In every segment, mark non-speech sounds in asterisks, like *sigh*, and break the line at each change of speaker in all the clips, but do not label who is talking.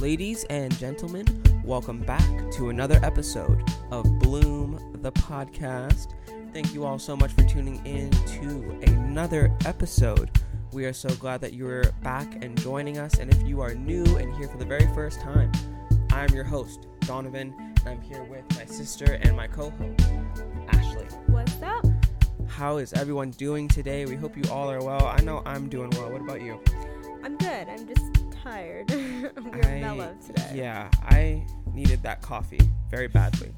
Ladies and gentlemen, welcome back to another episode of Bloom the Podcast. Thank you all so much for tuning in to another episode. We are so glad that you're back and joining us. And if you are new and here for the very first time, I'm your host, Donovan, and I'm here with my sister and my co host, Ashley.
What's up?
How is everyone doing today? We hope you all are well. I know I'm doing well. What about you?
I'm good. I'm just tired. *laughs* We're
I-
mellow today.
Yeah, I needed that coffee very badly.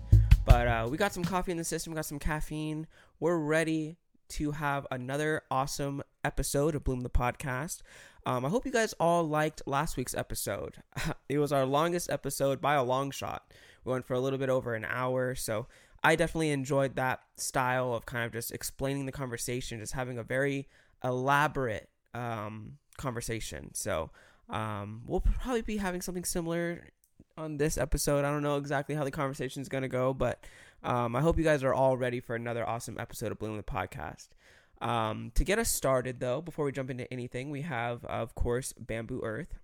But uh, we got some coffee in the system, got some caffeine. We're ready to have another awesome episode of Bloom the Podcast. Um, I hope you guys all liked last week's episode. *laughs* it was our longest episode by a long shot. We went for a little bit over an hour. So I definitely enjoyed that style of kind of just explaining the conversation, just having a very elaborate um, conversation. So um, we'll probably be having something similar on this episode. I don't know exactly how the conversation is going to go, but um, I hope you guys are all ready for another awesome episode of Bloom the Podcast. Um, to get us started, though, before we jump into anything, we have, of course, Bambu Earth.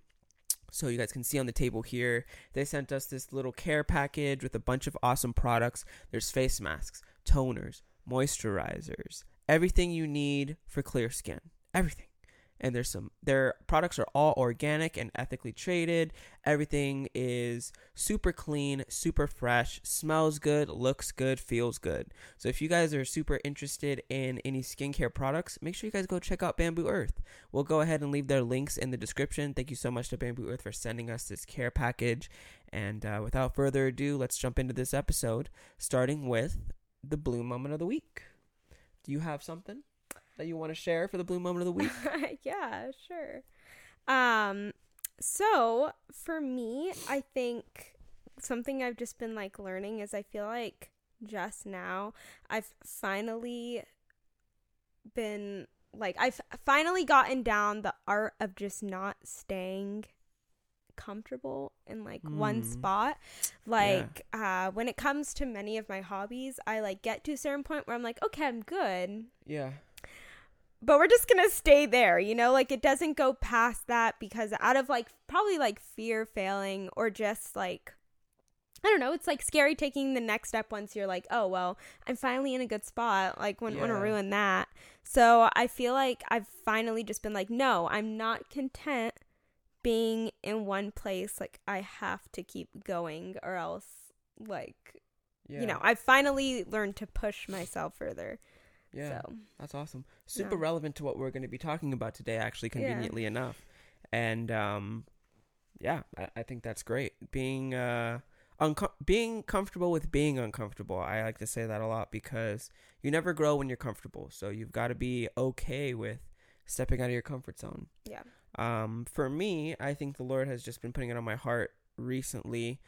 So you guys can see on the table here, they sent us this little care package with a bunch of awesome products. There's face masks, toners, moisturizers, everything you need for clear skin. Everything and there's some their products are all organic and ethically traded. Everything is super clean super fresh smells good looks good feels good. So if you guys are super interested in any skincare products make sure you guys go check out Bambu Earth. We'll go ahead and leave their links in the description. Thank you so much to Bambu Earth for sending us this care package. And uh, without further ado let's jump into this episode starting with the bloom moment of the week. Do you have something that you want to share for the bloom moment of the week? *laughs*
Yeah, sure. Um, so for me, I think something I've just been like learning is I feel like just now I've finally been like I've finally gotten down the art of just not staying comfortable in like one
Mm.
spot. Like uh when it comes to many of my hobbies i like get to a certain point where i'm like okay i'm good.
Yeah
but we're just gonna stay there you know? Like it doesn't go past that because out of like probably like fear failing or just like i don't know it's like scary taking the next step once you're like oh well i'm finally in a good spot like wouldn't want to ruin that. So i feel like i've finally just been like no i'm not content being in one place like i have to keep going or else like
yeah.
you know i've finally learned to push myself further
yeah
so
That's awesome. Super
Yeah.
relevant to what we're going to be talking about today, actually,
Yeah.
conveniently enough. And um, yeah, I, I think that's great. Being uh, unco- being comfortable with being uncomfortable. I like to say that a lot because you never grow when you're comfortable. So you've got to be okay with stepping out of your comfort zone.
yeah
Um, for me, I think the Lord has just been putting it on my heart recently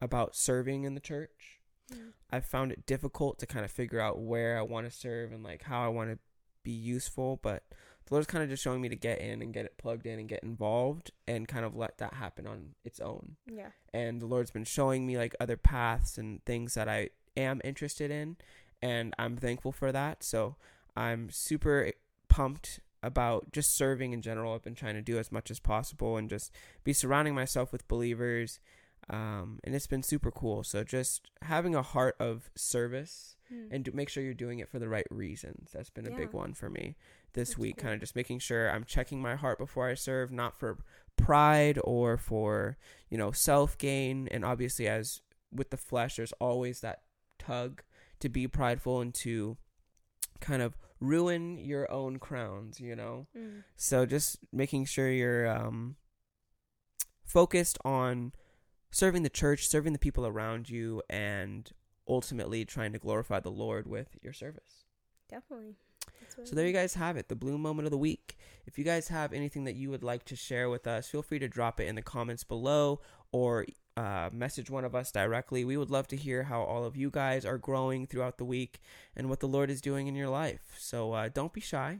about serving in the church.
Mm.
I've found it difficult to kind of figure out where I want to serve and like how I want to be useful, but the Lord's kind of just showing me to get in and get it plugged in and get involved and kind of let that happen on its own.
yeah
And the Lord's been showing me like other paths and things that I am interested in, and I'm thankful for that. So I'm super pumped about just serving in general. I've been trying to do as much as possible and just be surrounding myself with believers. Um, and it's been super cool. So just having a heart of service
Mm.
and to make sure you're doing it for the right reasons. That's been a big one for me this
That's
week.
cool.
Kind of just making sure I'm checking my heart before I serve, not for pride or for you know self gain. And obviously, as with the flesh, there's always that tug to be prideful and to kind of ruin your own crowns. You know.
Mm.
So just making sure you're um, focused on serving the church, serving the people around you, and ultimately trying to glorify the Lord with your service.
Definitely.
So there you guys have it, the bloom moment of the week. If you guys have anything that you would like to share with us, feel free to drop it in the comments below or uh, message one of us directly. We would love to hear how all of you guys are growing throughout the week and what the Lord is doing in your life. So uh, don't be shy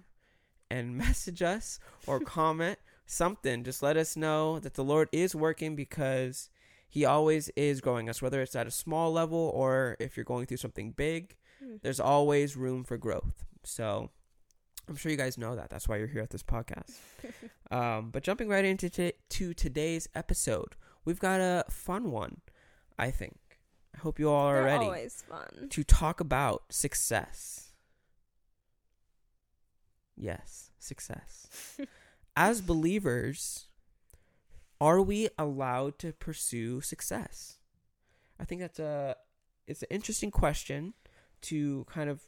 and *laughs* message us or *laughs* comment something. Just let us know that the Lord is working because He always is growing us, whether it's at a small level or if you're going through something big
Mm.
there's always room for growth. So I'm sure you guys know that. That's why you're here at this podcast. *laughs* um, but jumping right into t- to today's episode, we've got a fun one, I think. I hope you all are
They're
ready
always fun.
to talk about success. Yes, success. *laughs* As believers, are we allowed to pursue success? I think that's a it's an interesting question to kind of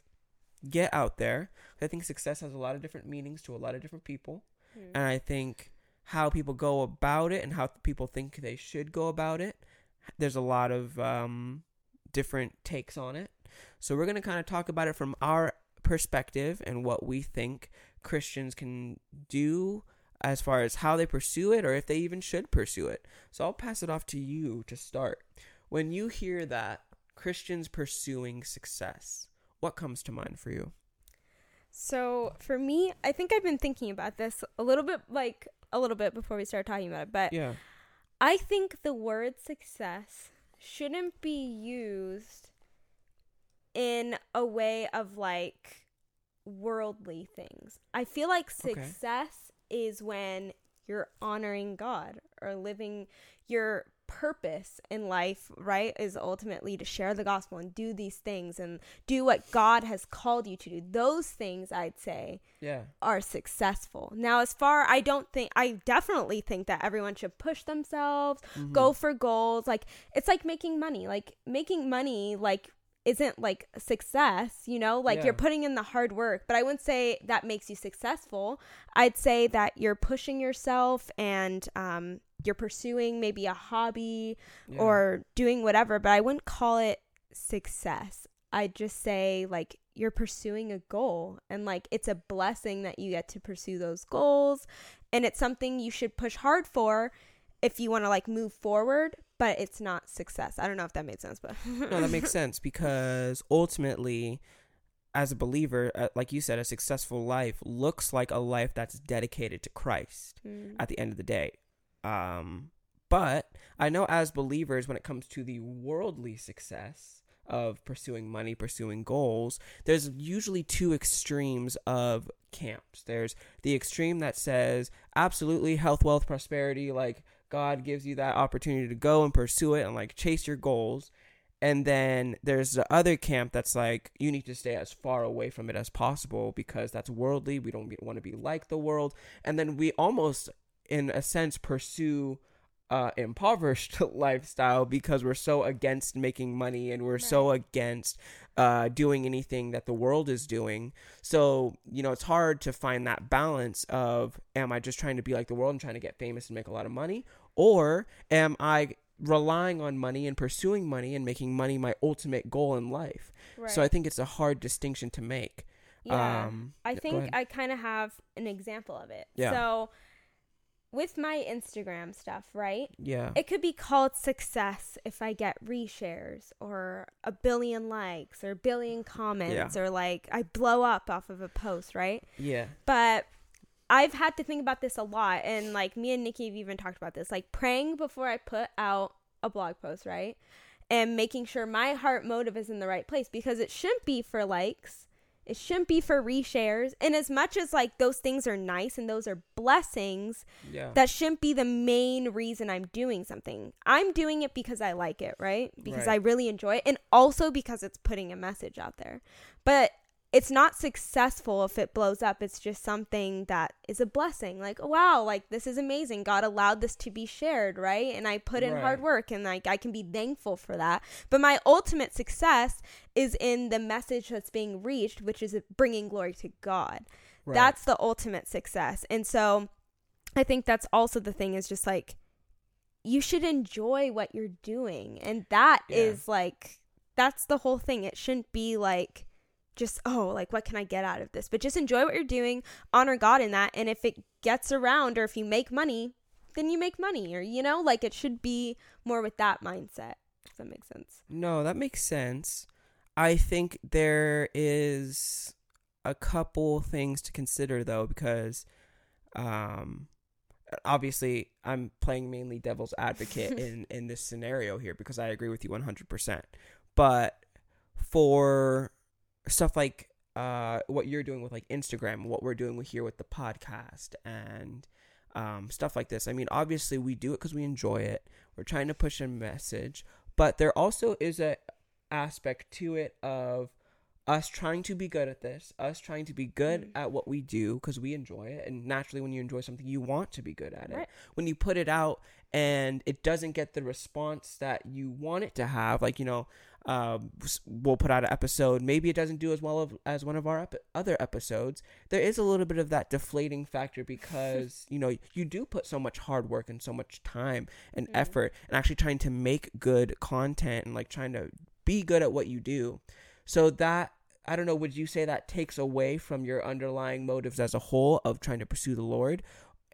get out there. I think success has a lot of different meanings to a lot of different people,
Hmm.
and I think how people go about it and how people think they should go about it. There's a lot of um, different takes on it. So we're going to kind of talk about it from our perspective and what we think Christians can do as far as how they pursue it or if they even should pursue it. So I'll pass it off to you to start. When you hear that Christians pursuing success, what comes to mind for you?
So for me, I think I've been thinking about this a little bit, like a little bit before we start talking about it. But
Yeah.
I think the word success shouldn't be used in a way of like worldly things. I feel like success is when you're honoring God or living your purpose in life, right? Is ultimately to share the gospel and do these things and do what God has called you to do. Those things I'd say
Yeah.
are successful. Now, as far I don't think I definitely think that everyone should push themselves,
Mm-hmm.
go for goals. Like it's like making money. Like making money like isn't like success, you know? Like
Yeah.
you're putting in the hard work, but I wouldn't say that makes you successful. I'd say that you're pushing yourself and um you're pursuing maybe a hobby
Yeah.
or doing whatever, but I wouldn't call it success. I'd just say like you're pursuing a goal and like it's a blessing that you get to pursue those goals and it's something you should push hard for if you want to like move forward, but it's not success. I don't know if that made sense, but *laughs*
no, that makes sense because ultimately, as a believer, uh, like you said, a successful life looks like a life that's dedicated to Christ
Mm.
at the end of the day. Um, but I know as believers, when it comes to the worldly success of pursuing money, pursuing goals, there's usually two extremes of camps. There's the extreme that says absolutely health, wealth, prosperity, like God gives you that opportunity to go and pursue it and like chase your goals. And then there's the other camp that's like you need to stay as far away from it as possible because that's worldly. We don't want to be like the world. And then we almost, in a sense, pursue uh, impoverished *laughs* lifestyle because we're so against making money and we're so against uh, doing anything that the world is doing. So, you know, it's hard to find that balance of am I just trying to be like the world and trying to get famous and make a lot of money? Or am I relying on money and pursuing money and making money my ultimate goal in life?
Right.
So I think it's a hard distinction to make.
yeah.
Um,
I think. I kind of have an example of it.
Yeah.
So with my Instagram stuff, right?
yeah.
It could be called success if I get reshares or a billion likes or a billion comments or like I blow up off of a post, right?
yeah.
But I've had to think about this a lot and like me and Nikki have even talked about this, like praying before I put out a blog post, right? And making sure my heart motive is in the right place because it shouldn't be for likes. It shouldn't be for reshares. And as much as like those things are nice and those are blessings,
Yeah.
that shouldn't be the main reason I'm doing something. I'm doing it because I like it, right? Because
Right.
I really enjoy it and also because it's putting a message out there. But it's not successful if it blows up. It's just something that is a blessing. Like, oh, wow, like this is amazing. God allowed this to be shared, right? And I put in hard work and like I can be thankful for that. But my ultimate success is in the message that's being reached, which is bringing glory to God
Right.
that's the ultimate success and so i think that's also the thing is just like you should enjoy what you're doing and that is
Yeah.
like that's the whole thing it shouldn't be like just oh like what can i get out of this but just enjoy what you're doing honor god in that and if it gets around or if you make money then you make money or you know like it should be more with that mindset if that makes sense
No, that makes sense. I think there is a couple things to consider though because um obviously I'm playing mainly devil's advocate *laughs* in in this scenario here because I agree with you 100%. But for stuff like uh what you're doing with like Instagram, what we're doing here with the podcast and um, stuff like this. I mean, obviously we do it because we enjoy it. We're trying to push a message, but there also is a aspect to it of us trying to be good at this, us trying to be good
Mm.
at what we do because we enjoy it. And naturally, when you enjoy something, you want to be good at it.
Right.
When you put it out and it doesn't get the response that you want it to have, like, you know, um, we'll put out an episode. Maybe it doesn't do as well as one of our ep- other episodes. There is a little bit of that deflating factor because, *laughs* you know, you do put so much hard work and so much time and
Mm.
effort and actually trying to make good content and like trying to be good at what you do. So that I don't know, would you say that takes away from your underlying motives as a whole of trying to pursue the Lord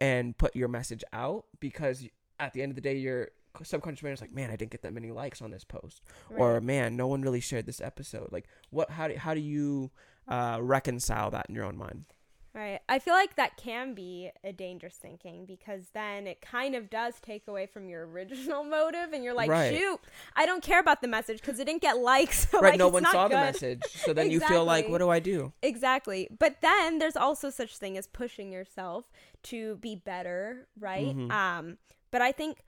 and put your message out? Because at the end of the day, your subconscious mind is like, man, I didn't get that many likes on this post, or man, no one really shared this episode. Like, what? How do how do you uh, reconcile that in your own mind?
Right. I feel like that can be a dangerous thinking because then it kind of does take away from your original *laughs* motive and you're like,
Right.
shoot, I don't care about the message because it didn't get likes. *laughs* So
right?
like,
no one saw the
good.
message, so then *laughs* you feel like, what do I do?
Exactly. But then there's also such thing as pushing yourself to be better, right?
Mhm.
Um but I think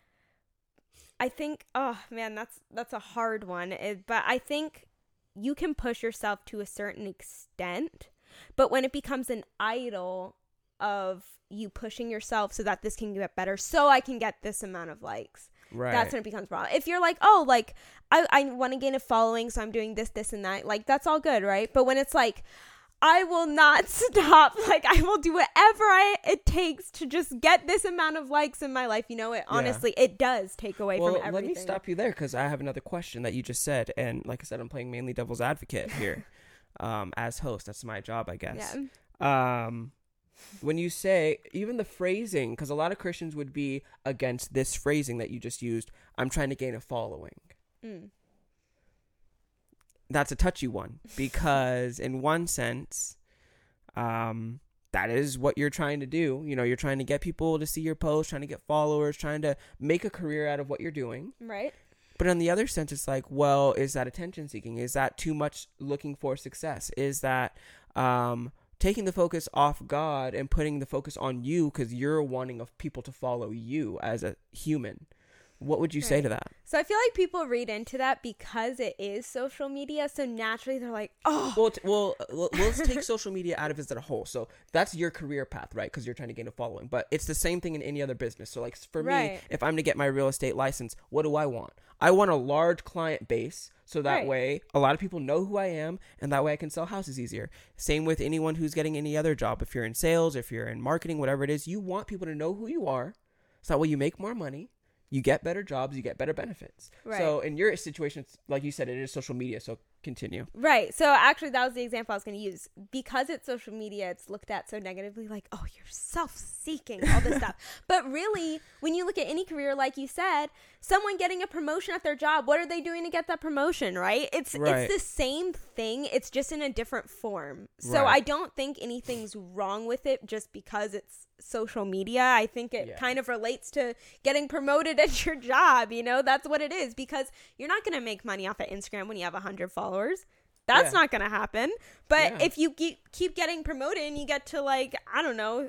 I think oh man, that's that's a hard one. It- but I think you can push yourself to a certain extent, but when it becomes an idol of you pushing yourself so that this can get better, so I can get this amount of likes.
Right.
That's when it becomes problem. If you're like, oh, like I, I want to gain a following, so I'm doing this, this, and that, like that's all good, right? But when it's like, I will not *laughs* stop, like I will do whatever I it takes to just get this amount of likes in my life, you know, it
Yeah.
honestly it does take away
well,
from everything.
let me stop you there because I have another question that you just said, and like I said, I'm playing mainly devil's advocate here, *laughs* um, as host. That's my job, I guess.
Yeah.
Um, when you say even the phrasing, because a lot of Christians would be against this phrasing that you just used. I'm trying to gain a following.
Mm.
That's a touchy one because, in one sense, um, that is what you're trying to do. You know, you're trying to get people to see your post, trying to get followers, trying to make a career out of what you're doing.
Right?
But on the other sense, it's like, well, is that attention seeking? Is that too much looking for success? Is that um, taking the focus off God and putting the focus on you because you're wanting of people to follow you as a human? What would you say to that?
So I feel like people read into that because it is social media, so naturally they're like, oh,
Well, t- well, uh, well, let's take social media out of it as a whole. So that's your career path, right? Because you're trying to gain a following. But it's the same thing in any other business. So, like for me, if I'm to get my real estate license, what do I want? I want a large client base, so that
Right.
way a lot of people know who I am, and that way I can sell houses easier. Same with anyone who's getting any other job. If you're in sales, if you're in marketing, whatever it is, you want people to know who you are, so that way you make more money. You get better jobs, you get better benefits.
Right.
So in your situation, like you said, it is social media. So continue.
Right. So actually, that was the example I was going to use. Because it's social media, it's looked at so negatively, like, oh, you're self seeking, all this *laughs* stuff. But really, when you look at any career, like you said, someone getting a promotion at their job, what are they doing to get that promotion, right? It's
Right.
it's the same thing. It's just in a different form. So
Right.
I don't think anything's wrong with it just because it's social media. I think it
Yeah.
kind of relates to getting promoted *laughs* at your job, you know? That's what it is because you're not going to make money off of Instagram when you have 100 followers. That's
Yeah.
not going to happen. But
Yeah.
if you keep, keep getting promoted and you get to like, I don't know,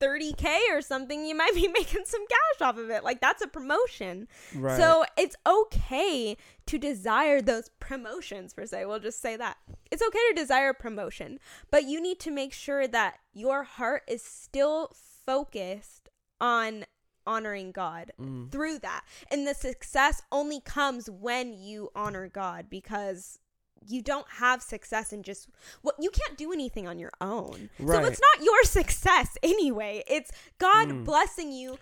30k or something, you might be *laughs* making some cash off of it. Like that's a promotion.
Right.
So it's okay to desire those promotions per se. We'll just say that. It's okay to desire promotion, but you need to make sure that your heart is still focused on honoring God
Mm.
through that. And the success only comes when you honor God because you don't have success in just what you can't do anything on your own. So it's not your *laughs* success anyway. It's God
Mm.
blessing you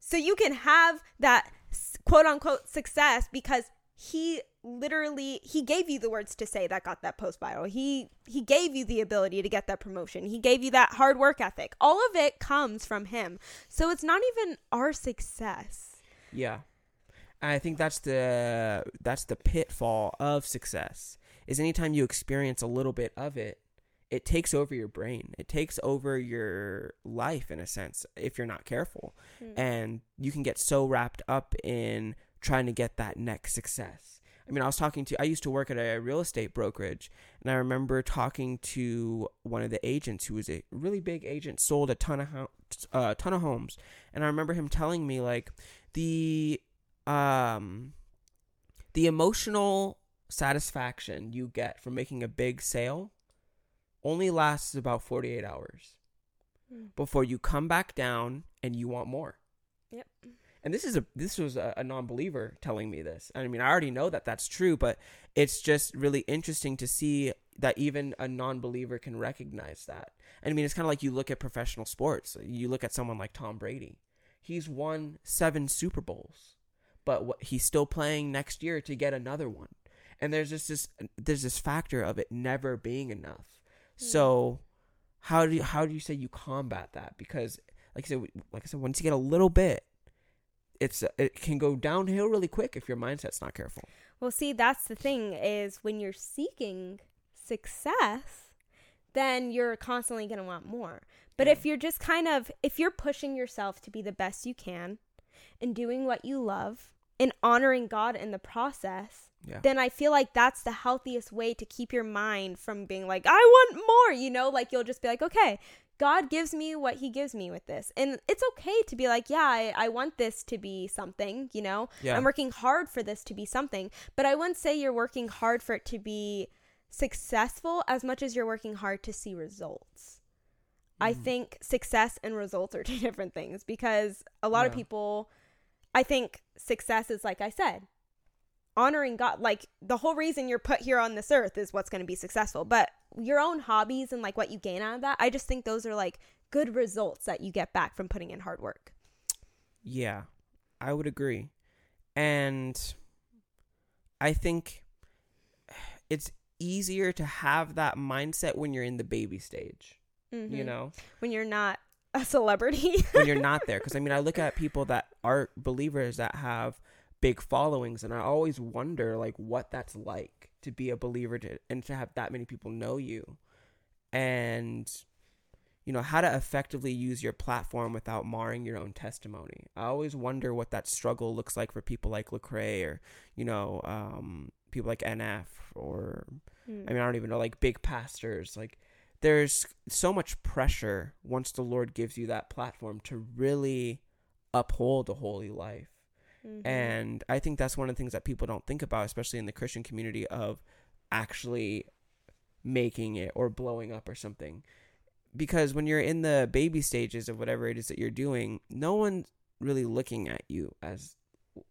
so you can have that quote unquote success because he literally he gave you the words to say that got that post viral. He he gave you the ability to get that promotion. He gave you that hard work ethic. All of it comes from him. So it's not even our success.
Yeah. And I think that's the that's the pitfall of success. Is anytime you experience a little bit of it, it takes over your brain. It takes over your life in a sense if you're not careful.
Hmm.
And you can get so wrapped up in trying to get that next success. I mean, I was talking to, I used to work at a real estate brokerage, and I remember talking to one of the agents who was a really big agent, sold a ton of, ho- uh, ton of homes. And I remember him telling me, like, the, um, the emotional satisfaction you get from making a big sale only lasts about 48 hours
Mm.
before you come back down and you want more.
Yep.
And this is a this was a, a non-believer telling me this. I mean, I already know that that's true, but it's just really interesting to see that even a non-believer can recognize that. And I mean, it's kind of like you look at professional sports. You look at someone like Tom Brady. He's won 7 Super Bowls, but what, he's still playing next year to get another one. And there's just this there's this factor of it never being enough. Hmm. So how do you, how do you say you combat that? Because like I said, like I said, once you get a little bit, it's it can go downhill really quick if your mindset's not careful.
Well, see, that's the thing is when you're seeking success, then you're constantly going to want more. But
Yeah.
if you're just kind of if you're pushing yourself to be the best you can and doing what you love and honoring God in the process,
Yeah.
then I feel like that's the healthiest way to keep your mind from being like, I want more, you know? Like you'll just be like, okay, God gives me what he gives me with this. And it's okay to be like, yeah, I, I want this to be something, you know?
Yeah.
I'm working hard for this to be something. But I wouldn't say you're working hard for it to be successful as much as you're working hard to see results. I
Mhm.
think success and results are *laughs* two different things because a lot of people, I think success is like I said, honoring God. Like the whole reason you're put here on this earth is what's going to be successful. But your own hobbies and like what you gain out of that, I just think those are like good results that you get back from putting in hard work.
Yeah, I would agree. And I think *sighs* it's easier to have that mindset when you're in the baby stage, you
Mhm.
know?
when you're not a celebrity.
when you're not *laughs* there. Because I mean, I look at people that are believers that have big followings, and I always wonder like what that's like to be a believer to, and to have that many people know you, and you know how to effectively use your platform without marring your own testimony. I always wonder what that struggle looks like for people like Lecrae or you know um, people like NF or
Mm.
I mean, I don't even know, like big pastors. Like, there's so much pressure once the Lord gives you that platform to really uphold a holy life.
Mhm.
And I think that's one of the things that people don't think about, especially in the Christian community, of actually making it or blowing up or something. Because when you're in the baby stages of whatever it is that you're doing, no one's really looking at you as,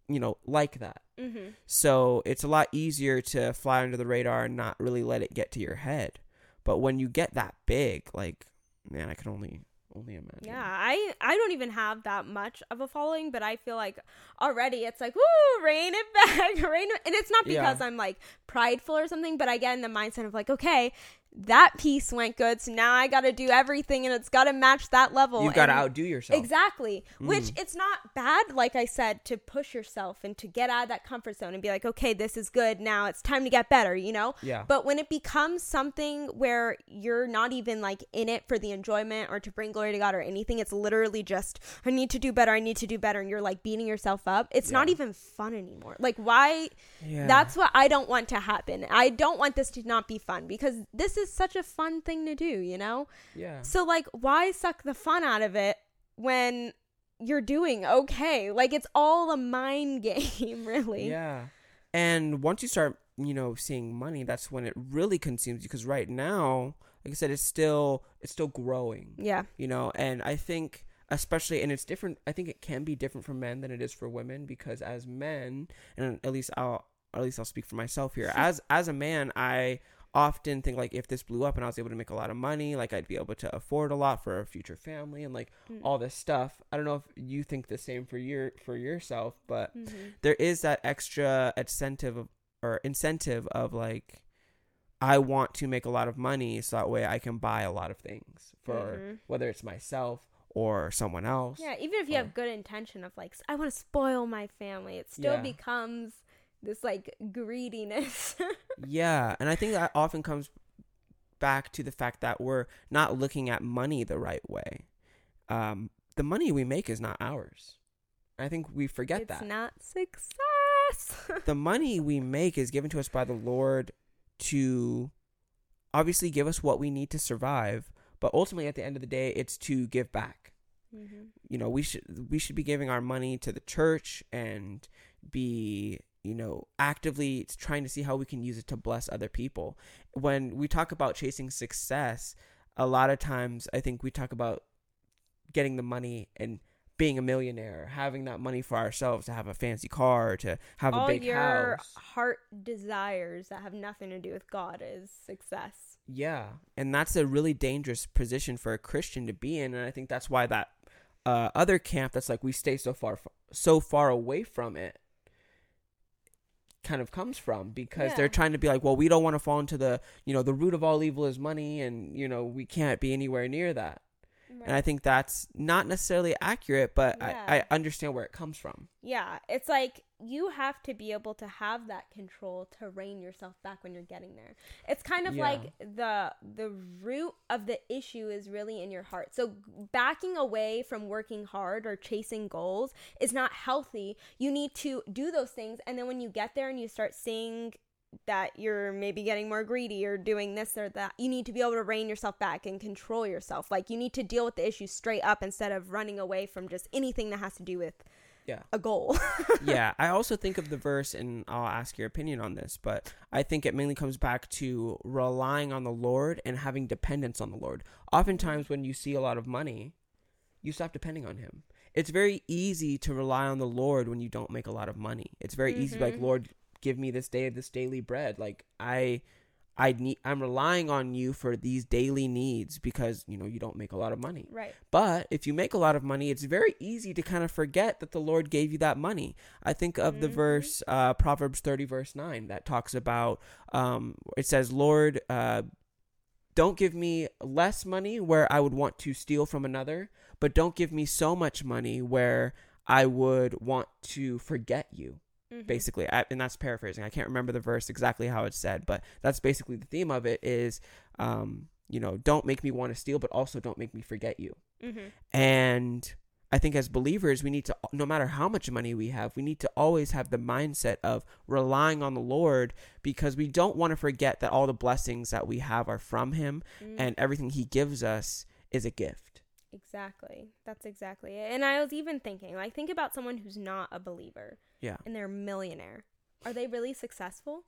you know, like that.
Mhm.
So it's a lot easier to fly under the radar and not really let it get to your head. But when you get that big, like, man, I can only only imagine.
Yeah, I I don't even have that much of a following, but I feel like already it's like woo, rein it back, *laughs* rein it, and it's not
Yeah.
because I'm like prideful or something, but I get in the mindset of like, okay, that piece went good, so now I got to do everything, and it's got to match that level.
You've got to outdo yourself.
Exactly. Which
Mm.
it's not bad, like I said, to push yourself and to get out of that comfort zone and be like, okay, this is good. Now it's time to get better, you know?
Yeah.
But when it becomes something where you're not even like in it for the enjoyment or to bring glory to God or anything, it's literally just, I need to do better, I need to do better. And you're like beating yourself up. It's not even fun anymore. Like, why?
yeah.
That's what I don't want to happen. I don't want this to not be fun because this is such a fun thing to do, you know?
yeah.
So like why suck the fun out of it when you're doing okay? Like it's all a mind *laughs* game, really.
Yeah. And once you start, you know, seeing money, that's when it really consumes you. Because right now, like I said, it's still it's still growing.
Yeah.
you know and i think especially and it's different i think it can be different for men than it is for women because as men and at least i'll at least i'll speak for myself here *laughs* as as a man i often think like if this blew up and i was able to make a lot of money like i'd be able to afford a lot for a future family and like
Mm.
all this stuff i don't know if you think the same for your for yourself but
Mhm.
there is that extra incentive of, or incentive of like I want to make a lot of money so that way I can buy a lot of things for
Mhm.
whether it's myself or someone else.
Yeah, even if you
Or-
have good intention of like I want to spoil my family, it still
Yeah.
becomes this like greediness. *laughs*
Yeah, and I think that often comes back to the fact that we're not looking at money the right way. Um, the money we make is not ours. I think we forget
it's
that.
not success. *laughs*
the money we make is given to us by the Lord to obviously give us what we need to survive, but ultimately at the end of the day it's to give back.
Mm-hmm.
You know, we should we should be giving our money to the church and be you know actively trying to see how we can use it to bless other people. When we talk about chasing success, a lot of times I think we talk about getting the money and being a millionaire, having that money for ourselves to have a fancy car, to have
All
a big
your
house.
heart desires that have nothing to do with God is success.
Yeah, and that's a really dangerous position for a Christian to be in, and I think that's why that uh, other camp that's like we stay so far so far away from it kind of comes from because
Yeah.
they're trying to be like, well, we don't want to fall into the you know the root of all evil is money, and you know we can't be anywhere near that. And I think that's not necessarily accurate, but
Yeah.
I, I understand where it comes from.
Yeah, it's like you have to be able to have that control to rein yourself back when you're getting there. It's kind of
Yeah.
like the the root of the issue is really in your heart. So backing away from working hard or chasing goals is not healthy. You need to do those things and then when you get there and you start seeing that you're maybe getting more greedy or doing this or that, you need to be able to rein yourself back and control yourself. Like you need to deal with the issue straight up instead of running away from just anything that has to do with
Yeah.
a goal. *laughs*
yeah, I also think of the verse, and I'll ask your opinion on this, but I think it mainly comes back to relying on the Lord and having dependence on the Lord. Oftentimes, when you see a lot of money, you stop depending on Him. It's very easy to rely on the Lord when you don't make a lot of money. It's very easy to be like.
Mm-hmm.
Lord, give me this day this daily bread. Like I, I need, I'm relying on you for these daily needs because you know you don't make a lot of money.
right.
But if you make a lot of money, it's very easy to kind of forget that the Lord gave you that money. I think of the
Mhm.
verse, uh, Proverbs 30, verse 9, that talks about, um, it says, Lord, uh, don't give me less money where I would want to steal from another, but don't give me so much money where I would want to forget you
Mhm.
basically I, and that's paraphrasing i can't remember the verse exactly how it's said but that's basically the theme of it is um you know don't make me want to steal but also don't make me forget you
Mhm.
and i think as believers we need to no matter how much money we have we need to always have the mindset of relying on the lord because we don't want to forget that all the blessings that we have are from him
Mm,
and everything he gives us is a gift
exactly. That's exactly it. And I was even thinking, like, think about someone who's not a believer
yeah
and they're a millionaire. Are they really successful?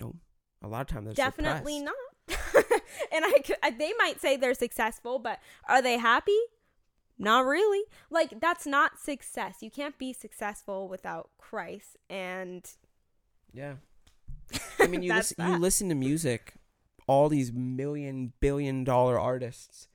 No.
A lot of times they're
Definitely
suppressed.
not. *laughs* and I, could, I, they might say they're successful, but are they happy? Not really. Like, that's not success. You can't be successful without Christ. And
Yeah. *laughs* I mean, you listen, you listen to music, all these million billion dollar artists.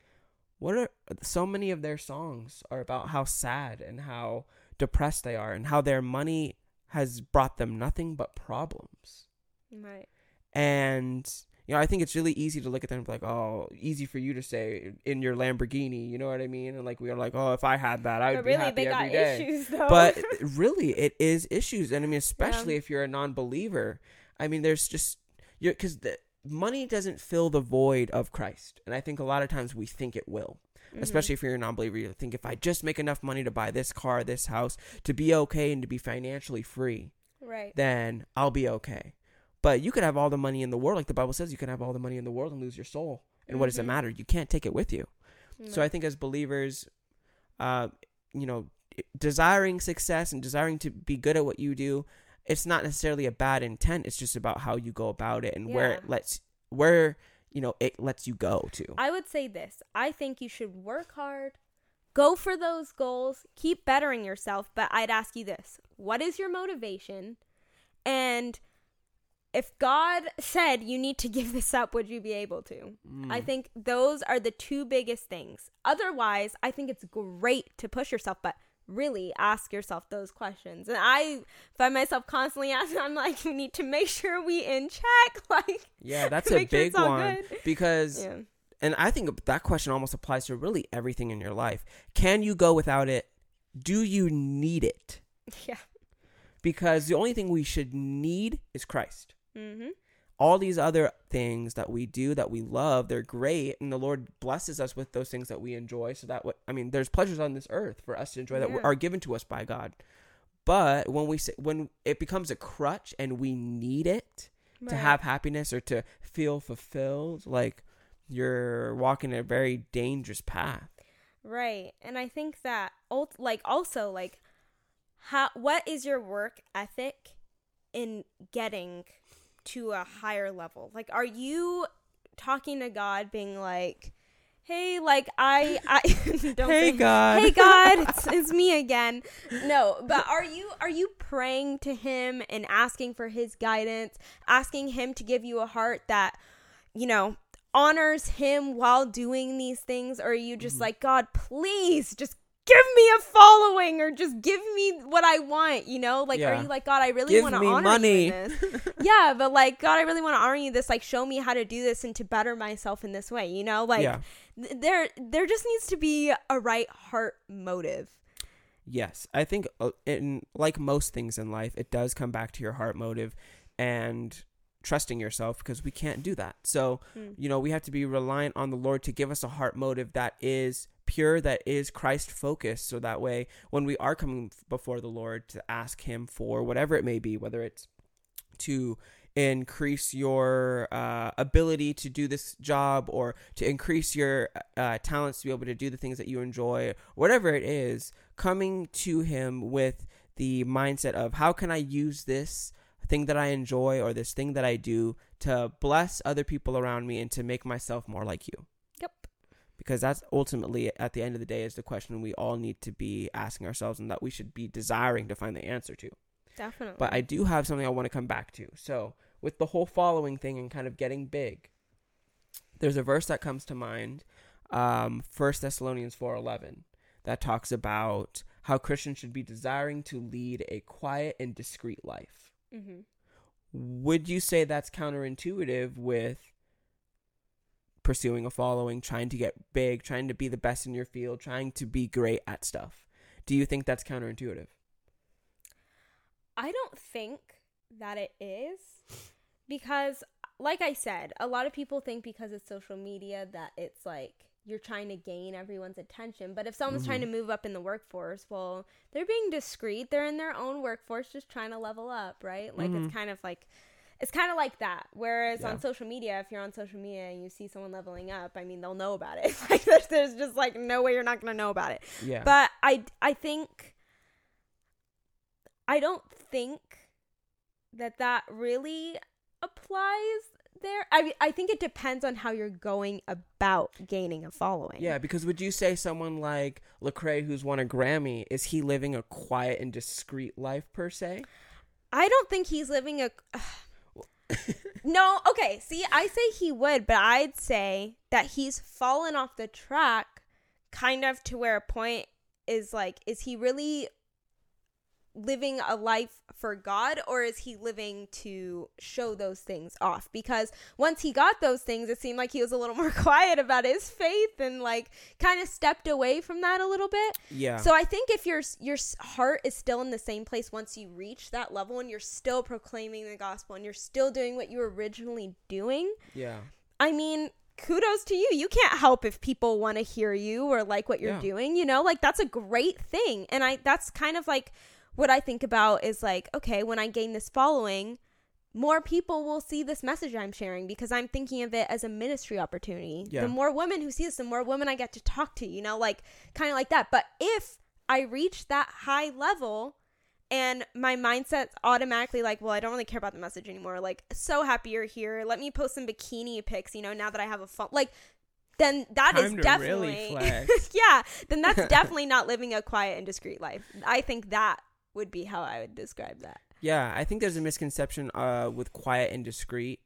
What are so many of their songs are about how sad and how depressed they are and how their money has brought them nothing but problems.
right.
And you know, I think it's really easy to look at them and be like, "Oh, easy for you to say in your Lamborghini." You know what I mean? And like we are like, "Oh, if I had that, I would
But
be
really,
happy
they got
every day."
issues, though.
but *laughs* really it is issues and i mean especially if you're a non-believer i mean there's just you're because the money doesn't fill the void of christ and i think a lot of times we think it will
Mhm.
especially if you're a non-believer you think if i just make enough money to buy this car this house to be okay and to be financially free
right.
then i'll be okay but you could have all the money in the world like the bible says you can have all the money in the world and lose your soul and what does it
Mhm.
matter you can't take it with you so I think as believers, uh, you know, desiring success and desiring to be good at what you do, it's not necessarily a bad intent. It's just about how you go about it and where it lets where you know it lets you go to.
I would say this. I think you should work hard, go for those goals, keep bettering yourself, but I'd ask you this. What is your motivation? And if God said you need to give this up, would you be able to?
Mm.
I think those are the two biggest things. Otherwise, I think it's great to push yourself, but really ask yourself those questions. And I find myself constantly asking, I'm like, we need to make sure we in check. *laughs* Like,
yeah, that's a
sure
big
it's
one
good.
because
yeah.
and I think that question almost applies to really everything in your life. Can you go without it? Do you need it? *laughs*
Yeah.
Because the only thing we should need is Christ.
Mm-hmm.
All these other things that we do that we love they're great and the lord blesses us with those things that we enjoy so that what i mean there's pleasures on this earth for us to enjoy that
Yeah.
are given to us by god But when we say, when it becomes a crutch and we need it to have happiness or to feel fulfilled, like you're walking a very dangerous path.
Right. And I think that like also like how what is your work ethic in getting to a higher level? Like are you talking to God being like, "Hey, like I I *laughs* don't
Hey,
say-
God.
Hey God, *laughs* it's, it's me again." No, but are you are you praying to him and asking for his guidance, asking him to give you a heart that you know, honors him while doing these things? Or are you just
Mhm.
like, God, please just give me a following or just give me what I want, you know? Like,
Yeah.
are you like, God, I really want to honor
money.
you in this? *laughs* yeah, but like, God, I really want to honor you this. Like, show me how to do this and to better myself in this way, you know? Like,
yeah.
th- there, there just needs to be a right heart motive.
Yes, I think uh, in like most things in life, it does come back to your heart motive and trusting yourself because we can't do that. So,
Hmm.
you know, we have to be reliant on the Lord to give us a heart motive that is pure, that is Christ focused. So that way, when we are coming before the Lord to ask Him for whatever it may be, whether it's to increase your uh, ability to do this job or to increase your uh, talents to be able to do the things that you enjoy, whatever it is, coming to Him with the mindset of how can I use this thing that I enjoy or this thing that I do to bless other people around me and to make myself more like you. Because that's ultimately, at the end of the day, is the question we all need to be asking ourselves and that we should be desiring to find the answer to.
Definitely.
But I do have something I want to come back to. So, with the whole following thing and kind of getting big, there's a verse that comes to mind, um, 1 Thessalonians 4.11, that talks about how Christians should be desiring to lead a quiet and discreet life.
mm-hmm.
Would you say that's counterintuitive with pursuing a following, trying to get big, trying to be the best in your field, trying to be great at stuff? Do you think that's counterintuitive?
I don't think that it is because like I said, a lot of people think because it's social media that it's like you're trying to gain everyone's attention. But if someone's trying to move up in the workforce, well, they're being discreet. They're in their own workforce just trying to level up, right? Like
Mhm.
it's kind of like it's kind of like that. Whereas
Yeah.
on social media, if you're on social media and you see someone leveling up, I mean, they'll know about it. *laughs* Like there's, there's just like no way you're not going to know about it.
Yeah.
But I I think I don't think that that really applies there. I I think it depends on how you're going about gaining a following.
Yeah, because would you say someone like Lecrae, who's won a Grammy, is he living a quiet and discreet life per se?
I don't think he's living a *sighs* *laughs* No, okay. See, I say he would, but I'd say that he's fallen off the track kind of to where a point is like is he really living a life for God or is he living to show those things off? Because once he got those things, it seemed like he was a little *laughs* more quiet about his faith and like kind of stepped away from that a little bit.
Yeah.
So I think if your your heart is still in the same place once you reach that level and you're still proclaiming the gospel and you're still doing what you were originally doing,
yeah.
I mean, kudos to you. You can't help if people want to hear you or like what you're
Yeah.
doing, you know? Like that's a great thing. And I that's kind of like what I think about is like, okay, when I gain this following, more people will see this message I'm sharing because I'm thinking of it as a ministry opportunity.
Yeah.
The more women who see this, the more women I get to talk to, you know, like kind of like that. But if I reach that high level and my mindset's automatically like, well, I don't really care about the message anymore. Like, so happy you're here. Let me post some bikini pics, you know, now that I have a phone. Like, then that is
Time to
definitely
really *laughs*
yeah, then that's *laughs* definitely not living a quiet and discreet life. I think that would be how I would describe that.
Yeah, I think there's a misconception uh, with quiet and discreet,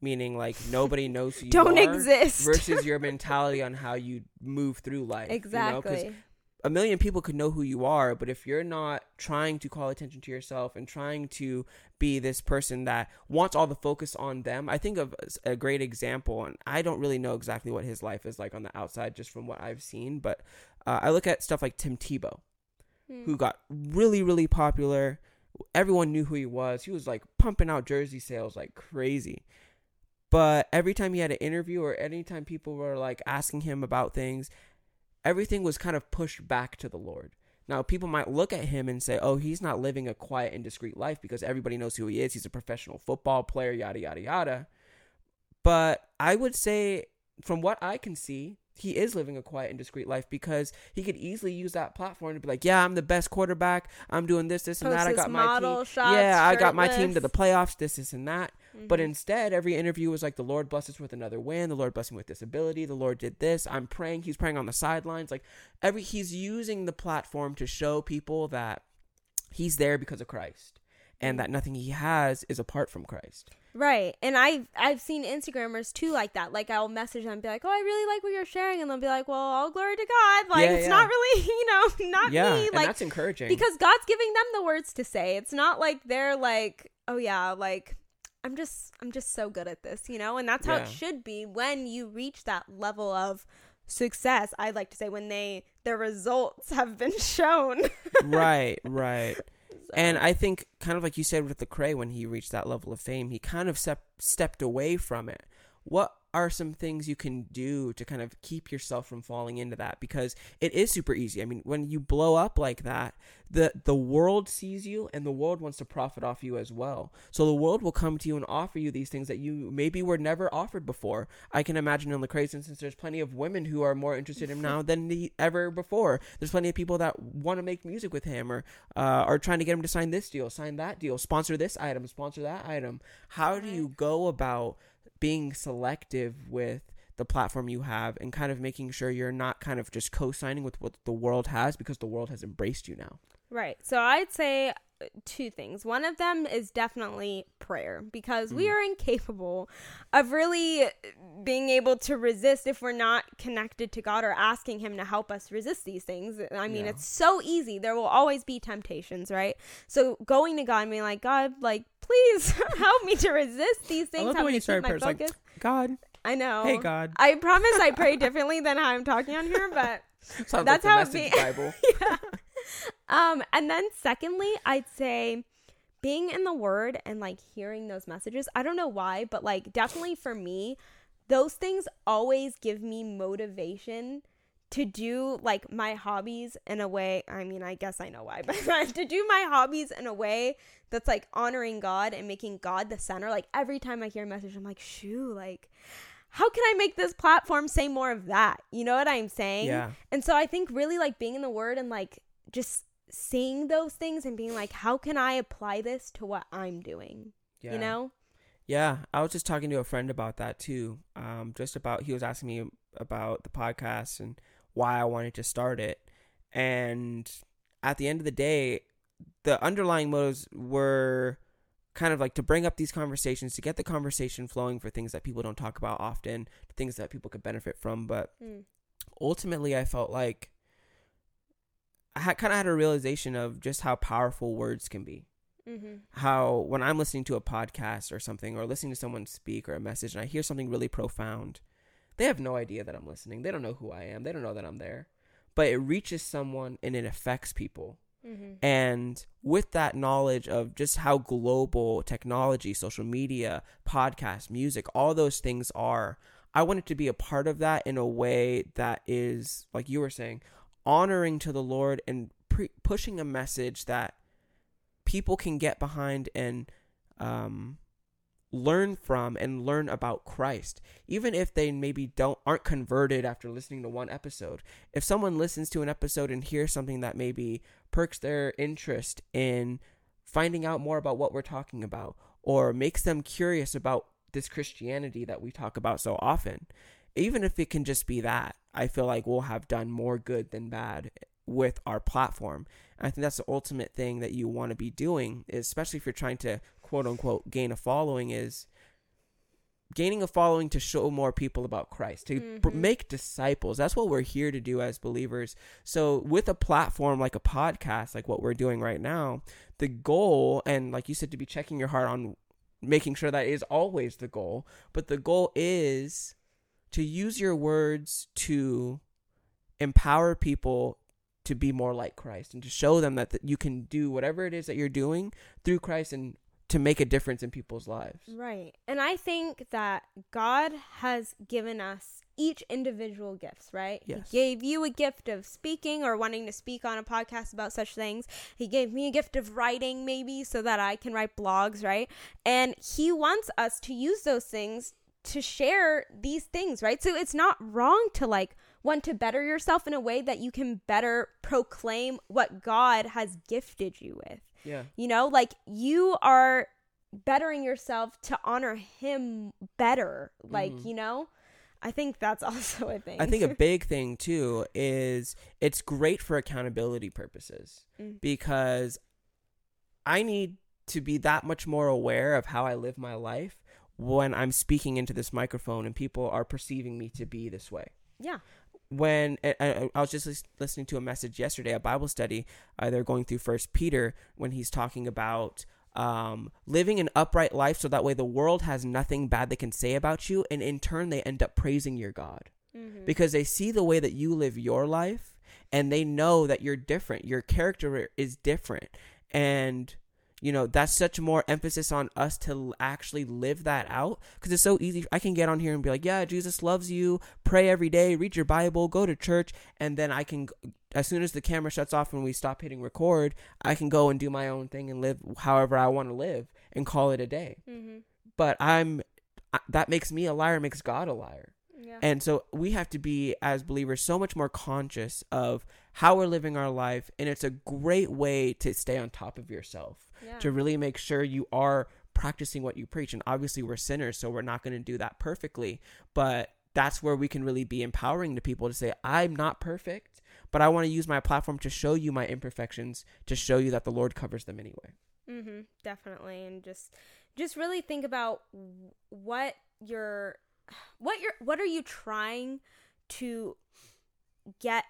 meaning like nobody knows who you
Don't exist.
versus your *laughs* mentality on how you move through life. you know?
exactly.
a million people could know who you are, but if you're not trying to call attention to yourself and trying to be this person that wants all the focus on them, I think of a great example, and I don't really know exactly what his life is like on the outside, just from what I've seen, but uh, I look at stuff like Tim Tebow,
Hmm.
who got really, really popular. Everyone knew who he was. He was like pumping out jersey sales like crazy. But every time he had an interview or anytime people were like asking him about things, everything was kind of pushed back to the Lord. Now, people might look at him and say, oh, he's not living a quiet and discreet life because everybody knows who he is. He's a professional football player, yada, yada, yada. But I would say, from what I can see, he is living a quiet and discreet life because he could easily use that platform to be like, yeah, I'm the best quarterback. I'm doing this, this, and that. I got my
model
team.
shots,
yeah, I got my team to the playoffs. This, this, and that. But
Mhm.
instead, every interview was like, the Lord blessed us with another win. The Lord bless me with disability. The Lord did this. I'm praying. He's praying on the sidelines. Like every, he's using the platform to show people that he's there because of Christ, and that nothing he has is apart from Christ.
Right. And I've I've seen Instagrammers too like that. Like I'll message them and be like, Oh, I really like what you're sharing and they'll be like, Well, all glory to God. Like
Yeah,
it's
yeah.
not really, *laughs* you know, not
yeah,
me. Like
that's encouraging.
because God's giving them the words to say. It's not like they're like, Oh yeah, like I'm just I'm just so good at this, you know? And that's how it should be when you reach that level of success. I like to say when they their results have been *laughs* shown.
right, right.
So,
And I think, kind of like you said with Lecrae, when he reached that level of fame, he kind of step, stepped away from it. What are some things you can do to kind of keep yourself from falling into that? Because it is super easy. I mean, when you blow up like that, the the world sees you, and the world wants to profit off you as well. So the world will come to you and offer you these things that you maybe were never offered before. I can imagine in the Lecrae's instance, there's plenty of women who are more interested in him now than he, ever before. There's plenty of people that want to make music with him, or uh, are trying to get him to sign this deal, sign that deal, sponsor this item, sponsor that item. How do you go about being selective with the platform you have and kind of making sure you're not kind of just co-signing with what the world has because the world has embraced you now?
Right. So I'd say two things. One of them is definitely prayer because we
Mm.
are incapable of really being able to resist if we're not connected to God or asking Him to help us resist these things. I mean,
Yeah.
it's so easy. There will always be temptations, right? So going to God and being like, God, like, please *laughs* help me to resist these things.
I love
help
way you
to
started
keep my
prayer. It's like. God,
I know.
hey God,
I promise I pray *laughs* differently than how I'm talking on here, but
Sounds
That's
like
how it be-
Bible. *laughs*
yeah. Um, and then secondly, I'd say being in the word and like hearing those messages. I don't know why, but like definitely for me, those things always give me motivation to do like my hobbies in a way. I mean, I guess I know why, *laughs* but to do my hobbies in a way that's like honoring God and making God the center. Like every time I hear a message, I'm like, shoo, like how can I make this platform say more of that? You know what I'm saying?
Yeah.
And so I think really like being in the word and like just seeing those things and being like, how can I apply this to what I'm doing?
Yeah.
You know?
Yeah, I was just talking to a friend about that too. Um, just about he was asking me about the podcast and why I wanted to start it. And at the end of the day, the underlying motives were kind of like to bring up these conversations, to get the conversation flowing for things that people don't talk about often, things that people could benefit from. But
Mm.
ultimately, I felt like I had, kind of had a realization of just how powerful words can be
Mm-hmm.
how when I'm listening to a podcast or something or listening to someone speak or a message and I hear something really profound, they have no idea that I'm listening. They don't know who I am. They don't know that I'm there. But it reaches someone and it affects people.
Mm-hmm.
And with that knowledge of just how global technology, social media, podcast, music, all those things are, I wanted to be a part of that in a way that is, like you were saying, honoring to the Lord and pre- pushing a message that people can get behind and um, learn from and learn about Christ, even if they maybe don't aren't converted after listening to one episode. If someone listens to an episode and hears something that maybe perks their interest in finding out more about what we're talking about, or makes them curious about this Christianity that we talk about so often, even if it can just be that, I feel like we'll have done more good than bad with our platform. And I think that's the ultimate thing that you want to be doing, especially if you're trying to quote unquote gain a following, is gaining a following to show more people about Christ, to
Mhm.
make disciples. That's what we're here to do as believers. So, with a platform like a podcast, like what we're doing right now, the goal, and like you said, to be checking your heart on making sure that is always the goal, but the goal is to use your words to empower people to be more like Christ and to show them that, that you can do whatever it is that you're doing through Christ and to make a difference in people's lives.
Right. And I think that God has given us each individual gifts, right?
Yes.
He gave you a gift of speaking or wanting to speak on a podcast about such things. He gave me a gift of writing, maybe, so that I can write blogs, right? And he wants us to use those things to share these things, right? So it's not wrong to like want to better yourself in a way that you can better proclaim what God has gifted you with.
Yeah.
You know, like you are bettering yourself to honor him better. Like,
Mhm.
you know? I think that's *laughs* also a thing.
I think a *laughs* big thing too is it's great for accountability purposes
Mm.
because I need to be that much more aware of how I live my life when I'm speaking into this microphone and people are perceiving me to be this way.
yeah.
when I, I, was just listening to a message yesterday, a Bible study. Uh, they're going through First Peter when he's talking about um, living an upright life, so that way the world has nothing bad they can say about you, and in turn they end up praising your God
Mm-hmm.
because they see the way that you live your life, and they know that you're different. Your character is different, and you know that's such more emphasis on us to actually live that out. Because it's so easy i can get on here and be like yeah jesus loves you. Pray every day. Read your bible. Go to church. And then i can as soon as the camera shuts off and we stop hitting record i can go and do my own thing and live however i want to live and call it a day.
Mm-hmm.
but i'm that makes me a liar makes god a liar.
Yeah.
and so we have to be, as believers, so much more conscious of how we're living our life. And it's a great way to stay on top of yourself,
yeah.
to really make sure you are practicing what you preach. And obviously, we're sinners, so we're not going to do that perfectly. But that's where we can really be empowering to people to say, I'm not perfect, but I want to use my platform to show you my imperfections, to show you that the Lord covers them anyway.
Mm-hmm. Definitely, and just just really think about what you're, what you're, what are you trying to get?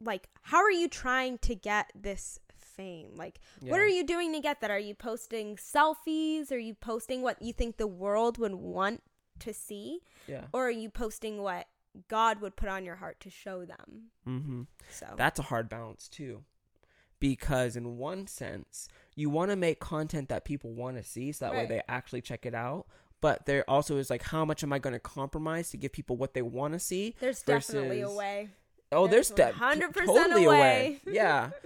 Like, how are you trying to get this fame? Like, what are you doing to get that? Are you posting selfies? Are you posting what you think the world would want to see,
Yeah.
or are you posting what God would put on your heart to show them?
Mm-hmm.
So
That's a hard balance too. Because in one sense, you want to make content that people want to see so that way they actually check it out. But there also is like how much am I going to compromise to give people what they want to see?
there's definitely a way.
Oh, there's,
There's
de-
100%
totally
a way.
Yeah. *laughs*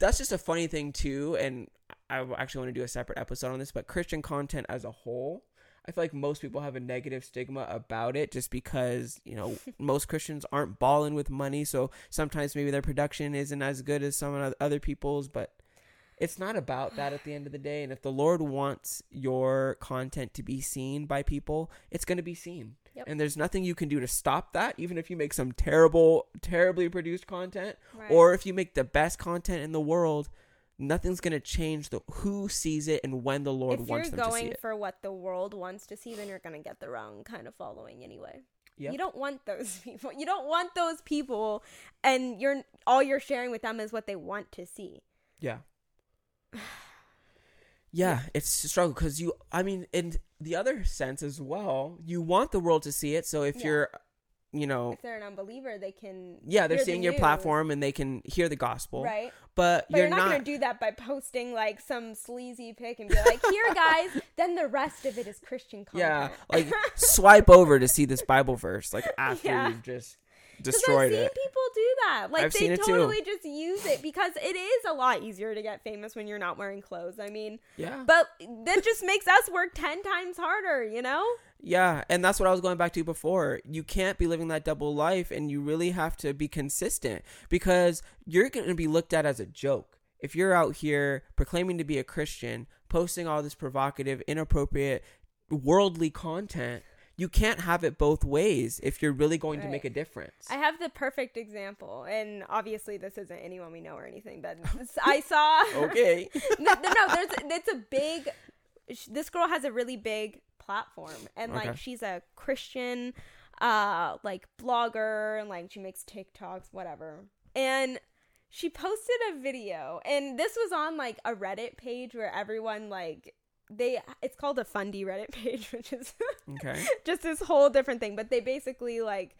That's just a funny thing too and I actually want to do a separate episode on this, but Christian content as a whole, I feel like most people have a negative stigma about it just because, you know, *laughs* most Christians aren't balling with money, so sometimes maybe their production isn't as good as some other people's, but it's not about that at the end of the day. And if the Lord wants your content to be seen by people, it's going to be seen.
Yep.
And there's nothing you can do to stop that, even if you make some terrible, terribly produced content,
Right.
or if you make the best content in the world. Nothing's going to change the who sees it and when the Lord
if
wants
you're
them to see
going
it.
for what the world wants to see, then you're gonna get the wrong kind of following anyway.
Yep.
You don't want those *laughs* people. You don't want those people, and you're all you're sharing with them is what they want to see.
Yeah. *sighs* Yeah, it's a struggle because you, I mean, in the other sense as well, you want the world to see it. So if
Yeah.
you're, you know,
If they're an unbeliever, they can.
yeah, they're
hear the
seeing your
news,
platform and they can hear the gospel,
right?
but,
But
you're,
you're, not,
not.
gonna do that by posting like some sleazy pic and be like, "Here, *laughs* guys." then the rest of it is Christian content.
yeah, like *laughs* swipe over to see this Bible verse, like after
Yeah.
you've just
Because I've seen
it.
people do that. Like
I've
they totally just use it because it is a lot easier to get famous when you're not wearing clothes. I mean,
Yeah,
but that just makes us work 10 times harder, you know?
Yeah, and that's what I was going back to before. You can't be living that double life, and you really have to be consistent because you're going to be looked at as a joke. If you're out here proclaiming to be a Christian, posting all this provocative, inappropriate, worldly content, you can't have it both ways if you're really going to make a difference.
I have the perfect example, and obviously this isn't anyone we know or anything, but *laughs* I saw.
okay. *laughs*
no, no, no, there's it's a big. This girl has a really big platform, and like
Okay.
she's a Christian, uh, like blogger, and like she makes TikToks, whatever. And she posted a video, and this was on like a Reddit page where everyone like they. It's called a Fundy Reddit *laughs* page, which is
Okay. *laughs*
just this whole different thing. But they basically like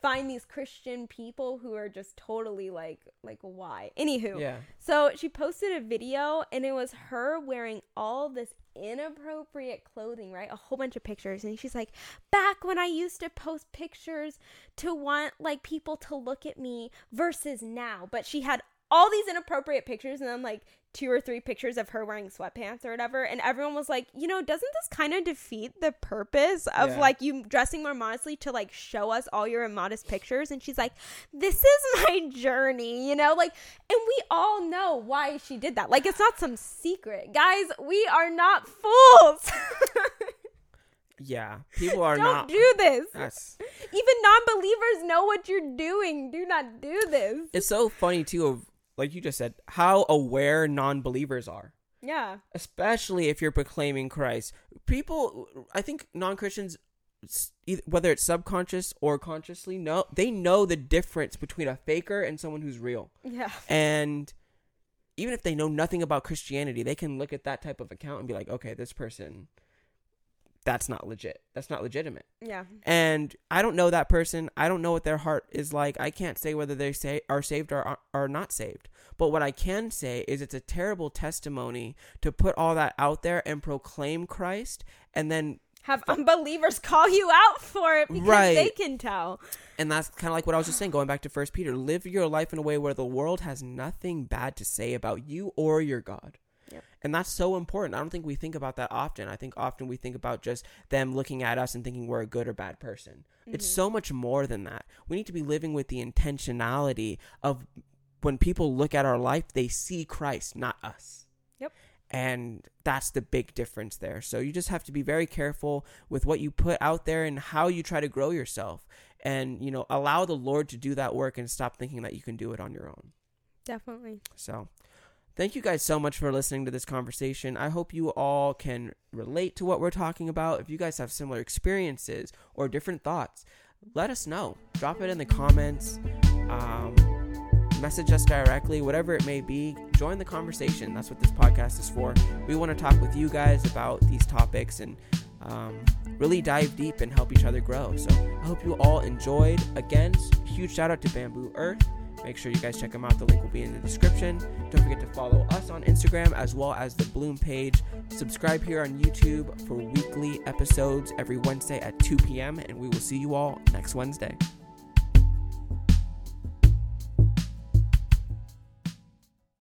find these Christian people who are just totally like like why. Anywho,
Yeah.
so she posted a video and it was her wearing all this inappropriate clothing, right? A whole bunch of pictures. And she's like, back when I used to post pictures to want like people to look at me versus now. But she had all these inappropriate pictures and then like two or three pictures of her wearing sweatpants or whatever. And everyone was like, you know, doesn't this kind of defeat the purpose of
Yeah.
like you dressing more modestly to like show us all your immodest pictures? And she's like, this is *laughs* my journey, you know? Like, and we all know why she did that. Like, it's not some secret. Guys, we are not fools. *laughs*
Yeah. People are
Don't
not.
do this.
That's.
Even non believers know what you're doing. Do not do this.
It's so funny too. Like you just said, how aware non-believers are.
Yeah.
especially if you're proclaiming Christ. People, I think non-Christians, either- whether it's subconscious or consciously, know they know the difference between a faker and someone who's real.
Yeah.
And even if they know nothing about Christianity, they can look at that type of account and be like, okay, this person, that's not legit. That's not legitimate.
Yeah.
And I don't know that person. I don't know what their heart is like. I can't say whether they say are saved or are, not saved. But what I can say is it's a terrible testimony to put all that out there and proclaim Christ and then
Have unbelievers call you out for it because
Right.
they can tell.
and that's kind of like what I was just saying going back to first Peter live your life in a way where the world has nothing bad to say about you or your God.
Yep.
And that's so important. I don't think we think about that often. I think often we think about just them looking at us and thinking we're a good or bad person. It's
Mm-hmm.
so much more than that. We need to be living with the intentionality of when people look at our life, they see Christ, not us.
Yep.
And that's the big difference there. So you just have to be very careful with what you put out there and how you try to grow yourself. And, you know, allow the Lord to do that work and stop thinking that you can do it on your own.
Definitely.
So, thank you guys so much for listening to this conversation. I hope you all can relate to what we're talking about. If you guys have similar experiences or different thoughts, let us know. Drop it in the comments. Um, message us directly, whatever it may be. Join the conversation. That's what this podcast is for. We want to talk with you guys about these topics and um, really dive deep and help each other grow. So I hope you all enjoyed. Again, huge shout out to Bambu Earth. Make sure you guys check them out. The link will be in the description. Don't forget to follow us on Instagram as well as the Bloom page. Subscribe here on YouTube for weekly episodes every Wednesday at 2 p.m. And we will see you all next Wednesday.